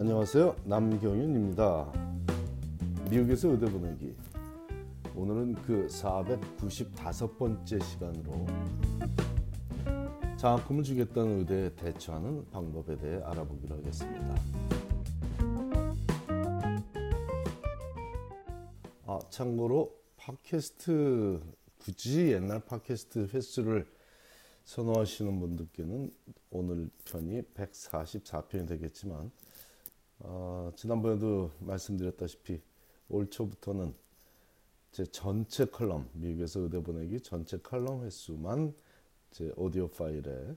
안녕하세요. 남경윤입니다. 미국에서 의대 보내기. 오늘은 그 495번째 시간으로 장학금을 주겠다는 의대에 대처하는 방법에 대해 알아보기로 하겠습니다. 아, 참고로 팟캐스트 굳이 옛날 팟캐스트 횟수를 선호하시는 분들께는 오늘 편이 144편이 되겠지만 어, 지난번에도 말씀드렸다시피 올 초부터는 제 전체 컬럼 미국에서 의대 보내기 전체 컬럼 횟수만 제 오디오 파일에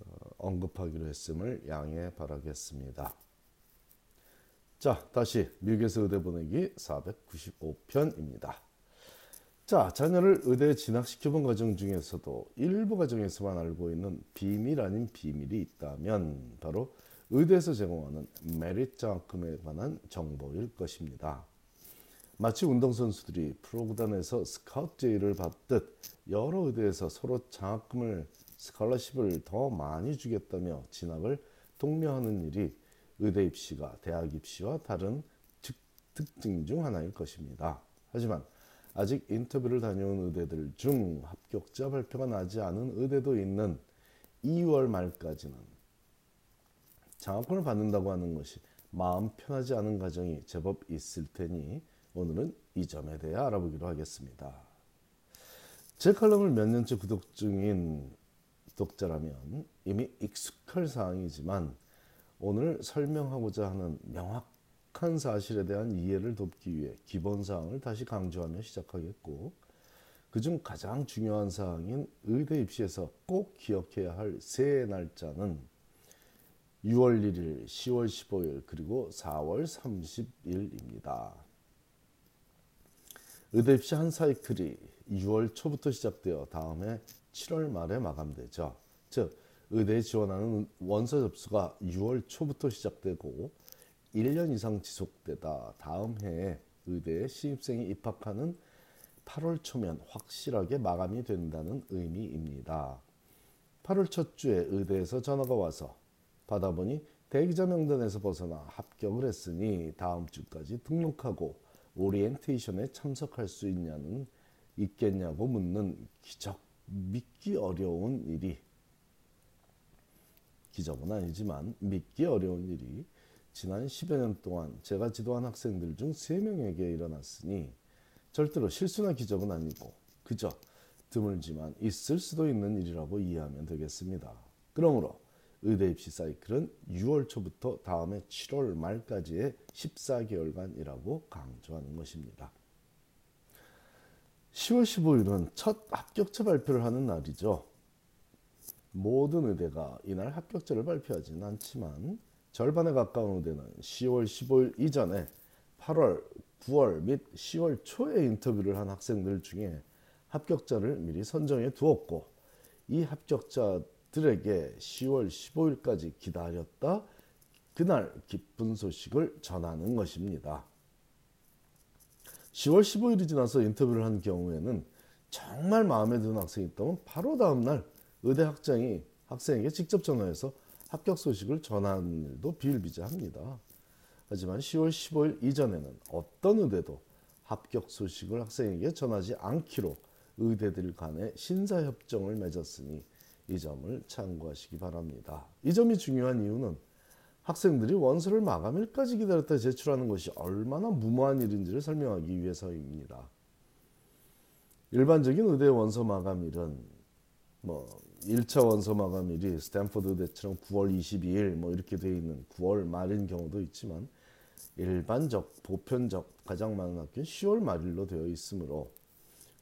어, 언급하기로 했음을 양해 바라겠습니다. 자, 다시 미국에서 의대 보내기 495편입니다. 자, 자녀를 의대에 진학시켜본 가정 중에서도 일부 가정에서만 알고 있는 비밀 아닌 비밀이 있다면 바로 의대에서 제공하는 메릿 장학금에 관한 정보일 것입니다. 마치 운동선수들이 프로구단에서 스카우트 제의를 받듯 여러 의대에서 서로 장학금을 스칼러십을 더 많이 주겠다며 진학을 독려하는 일이 의대 입시가 대학 입시와 다른 특징 중 하나일 것입니다. 하지만 아직 인터뷰를 다녀온 의대들 중 합격자 발표가 나지 않은 의대도 있는 2월 말까지는 장학금을 받는다고 하는 것이 마음 편하지 않은 가정이 제법 있을 테니 오늘은 이 점에 대해 알아보기로 하겠습니다. 제 칼럼을 몇 년째 구독 중인 독자라면 이미 익숙할 사항이지만 오늘 설명하고자 하는 명확 명확한 사실에 대한 이해를 돕기 위해 기본 사항을 다시 강조하며 시작하겠고 그중 가장 중요한 사항인 의대 입시에서 꼭 기억해야 할 세 날짜는 6월 1일, 10월 15일 그리고 4월 30일입니다. 의대 입시 한 사이클이 6월 초부터 시작되어 다음해 7월 말에 마감되죠. 즉 의대에 지원하는 원서 접수가 6월 초부터 시작되고 1년 이상 지속되다 다음 해에 의대에 신입생이 입학하는 8월 초면 확실하게 마감이 된다는 의미입니다. 8월 첫 주에 의대에서 전화가 와서 받아보니 대기자 명단에서 벗어나 합격을 했으니 다음 주까지 등록하고 오리엔테이션에 참석할 수 있냐는 있겠냐고 묻는 기적 믿기 어려운 일이 기적은 아니지만 믿기 어려운 일이 지난 10여 년 동안 제가 지도한 학생들 중 3명에게 일어났으니 절대로 실수나 기적은 아니고 그저 드물지만 있을 수도 있는 일이라고 이해하면 되겠습니다. 그러므로 의대 입시 사이클은 6월 초부터 다음해 7월 말까지의 14개월간이라고 강조하는 것입니다. 10월 15일은 첫 합격자 발표를 하는 날이죠. 모든 의대가 이날 합격자를 발표하지는 않지만 절반에 가까운 의대는 10월 15일 이전에 8월, 9월 및 10월 초에 인터뷰를 한 학생들 중에 합격자를 미리 선정해 두었고 이 합격자 들에게 10월 15일까지 기다렸다 그날 기쁜 소식을 전하는 것입니다. 10월 15일이 지나서 인터뷰를 한 경우에는 정말 마음에 드는 학생이 있다면 바로 다음날 의대 학장이 학생에게 직접 전화해서 합격 소식을 전하는 일도 비일비재합니다. 하지만 10월 15일 이전에는 어떤 의대도 합격 소식을 학생에게 전하지 않기로 의대들 간의 신사협정을 맺었으니 이 점을 참고하시기 바랍니다. 이 점이 중요한 이유는 학생들이 원서를 마감일까지 기다렸다 제출하는 것이 얼마나 무모한 일인지를 설명하기 위해서입니다. 일반적인 의대 원서 마감일은 뭐 1차 원서 마감일이 스탠퍼드 의대처럼 9월 22일 뭐 이렇게 돼 있는 9월 말인 경우도 있지만 일반적 보편적 가장 많은 학교는 10월 말일로 되어 있으므로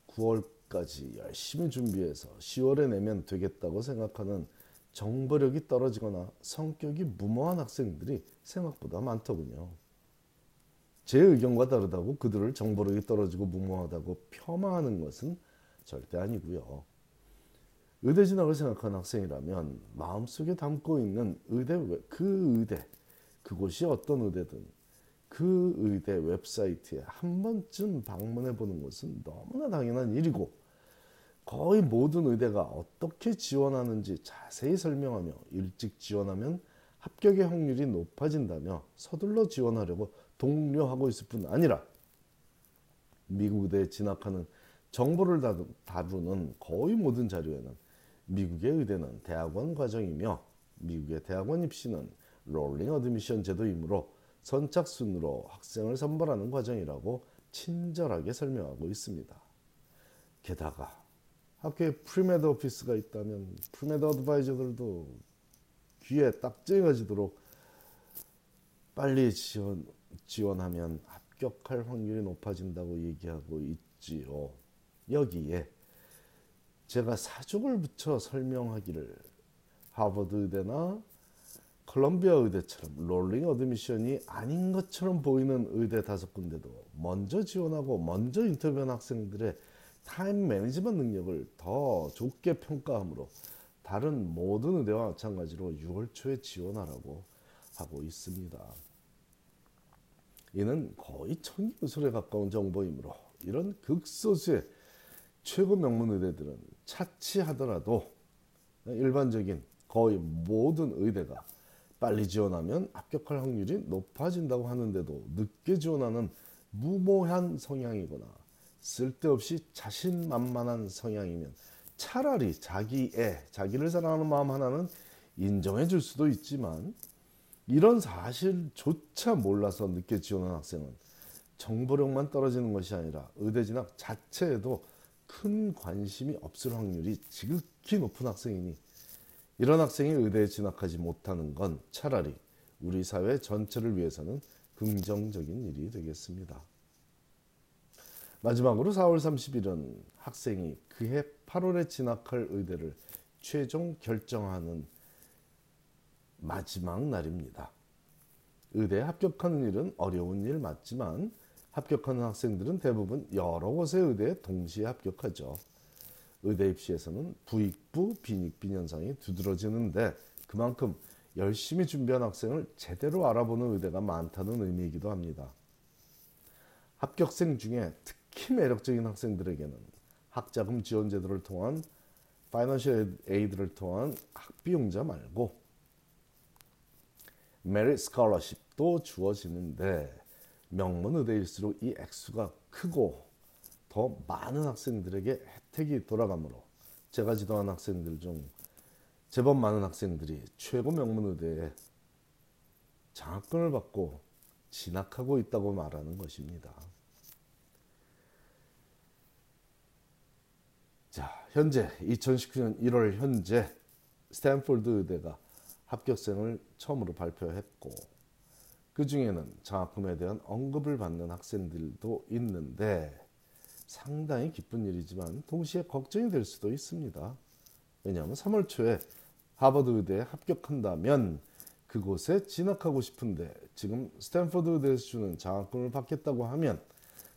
9월 까지 열심히 준비해서 10월에 내면 되겠다고 생각하는 정보력이 떨어지거나 성격이 무모한 학생들이 생각보다 많더군요. 제 의견과 다르다고 그들을 정보력이 떨어지고 무모하다고 폄하하는 것은 절대 아니고요. 의대 진학을 생각하는 학생이라면 마음속에 담고 있는 의대 그 의대 그곳이 어떤 의대든 그 의대 웹사이트에 한 번쯤 방문해 보는 것은 너무나 당연한 일이고 거의 모든 의대가 어떻게 지원하는지 자세히 설명하며 일찍 지원하면 합격의 확률이 높아진다며 서둘러 지원하려고 독려하고 있을 뿐 아니라 미국 의대에 진학하는 정보를 다루는 거의 모든 자료에는 미국의 의대는 대학원 과정이며 미국의 대학원 입시는 rolling admission 제도이므로 선착순으로 학생을 선발하는 과정이라고 친절하게 설명하고 있습니다. 게다가 학교에 pre-med office가 있다면 pre-med advisor들도 귀에 딱지가 지도록 빨리 지원, 지원하면 합격할 확률이 높아진다고 얘기하고 있지요. 여기에 제가 사족을 붙여 설명하기를 하버드 의대나 컬럼비아 의대처럼 rolling admission이 아닌 것처럼 보이는 의대 다섯 군데도 먼저 지원하고 먼저 인터뷰한 학생들의 time management 능력을 더 좋게 평가하므로 다른 모든 의대와 마찬가지로 6월 초에 지원하라고 하고 있습니다. 이는 거의 천기술에 가까운 정보이므로 이런 극소수의 최고 명문 의대들은 차치하더라도 일반적인 거의 모든 의대가 빨리 지원하면 합격할 확률이 높아진다고 하는데도 늦게 지원하는 무모한 성향이거나 쓸데없이 자신만만한 성향이면 차라리 자기애, 자기를 사랑하는 마음 하나는 인정해 줄 수도 있지만 이런 사실조차 몰라서 늦게 지원한 학생은 정보력만 떨어지는 것이 아니라 의대 진학 자체에도 큰 관심이 없을 확률이 지극히 높은 학생이니 이런 학생이 의대에 진학하지 못하는 건 차라리 우리 사회 전체를 위해서는 긍정적인 일이 되겠습니다. 마지막으로 4월 30일은 학생이 그해 8월에 진학할 의대를 최종 결정하는 마지막 날입니다. 의대에 합격하는 일은 어려운 일 맞지만 합격하는 학생들은 대부분 여러 곳의 의대에 동시에 합격하죠. 의대 입시에서는 부익부, 빈익빈 현상이 두드러지는데 그만큼 열심히 준비한 학생을 제대로 알아보는 의대가 많다는 의미이기도 합니다. 합격생 중에 특히 매력적인 학생들에게는 학자금 지원 제도를 통한 financial aid를 통한 학비융자 말고 메리 스칼러십도 주어지는데 명문 의대일수록 이 액수가 크고 더 많은 학생들에게 혜택이 돌아가므로 제가 지도한 학생들 중 제법 많은 학생들이 최고 명문 의대에 장학금을 받고 진학하고 있다고 말하는 것입니다. 자, 현재 2019년 1월 현재 스탠포드 의대가 합격생을 처음으로 발표했고 그 중에는 장학금에 대한 언급을 받는 학생들도 있는데 상당히 기쁜 일이지만 동시에 걱정이 될 수도 있습니다. 왜냐하면 3월 초에 하버드 의대에 합격한다면 그곳에 진학하고 싶은데 지금 스탠퍼드 의대에서 주는 장학금을 받겠다고 하면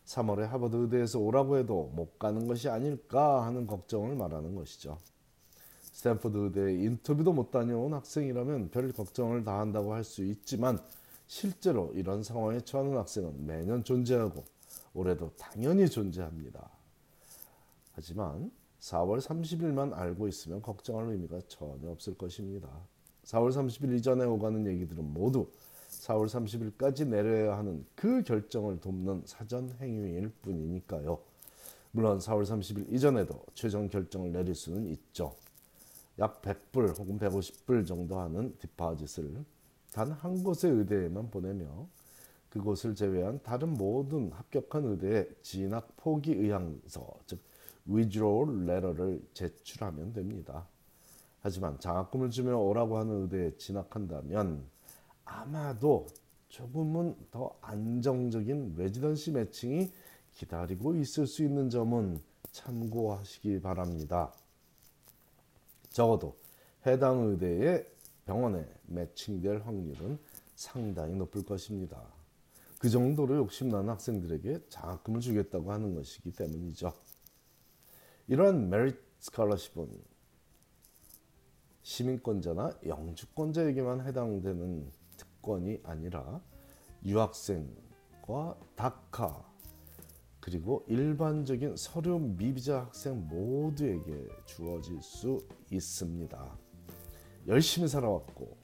3월에 하버드 의대에서 오라고 해도 못 가는 것이 아닐까 하는 걱정을 말하는 것이죠. 스탠퍼드 의대 인터뷰도 못 다녀온 학생이라면 별 걱정을 다 한다고 할 수 있지만 실제로 이런 상황에 처하는 학생은 매년 존재하고 올해도 당연히 존재합니다. 하지만 4월 30일만 알고 있으면 걱정할 의미가 전혀 없을 것입니다. 4월 30일 이전에 오가는 얘기들은 모두 4월 30일까지 내려야 하는 그 결정을 돕는 사전 행위일 뿐이니까요. 물론 4월 30일 이전에도 최종 결정을 내릴 수는 있죠. 약 100불 혹은 150불 정도 하는 디파짓을 단 한 곳의 의대에만 보내며 그곳을 제외한 다른 모든 합격한 의대에 진학 포기 의향서 즉 withdrawal letter를 제출하면 됩니다. 하지만 장학금을 주며 오라고 하는 의대에 진학한다면 아마도 조금은 더 안정적인 레지던시 매칭이 기다리고 있을 수 있는 점은 참고하시기 바랍니다. 적어도 해당 의대의 병원에 매칭될 확률은 상당히 높을 것입니다. 그 정도로 욕심나는 학생들에게 장학금을 주겠다고 하는 것이기 때문이죠. 이러한 메리트 스칼러십은 시민권자나 영주권자에게만 해당되는 특권이 아니라 유학생과 다카 그리고 일반적인 서류 미비자 학생 모두에게 주어질 수 있습니다. 열심히 살아왔고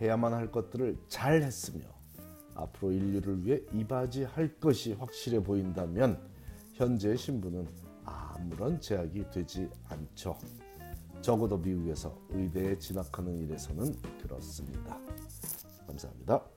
해야만 할 것들을 잘 했으며 앞으로 인류를 위해 이바지할 것이 확실해 보인다면 현재 신분은 아무런 제약이 되지 않죠. 적어도 미국에서 의대에 진학하는 일에서는 그렇습니다. 감사합니다.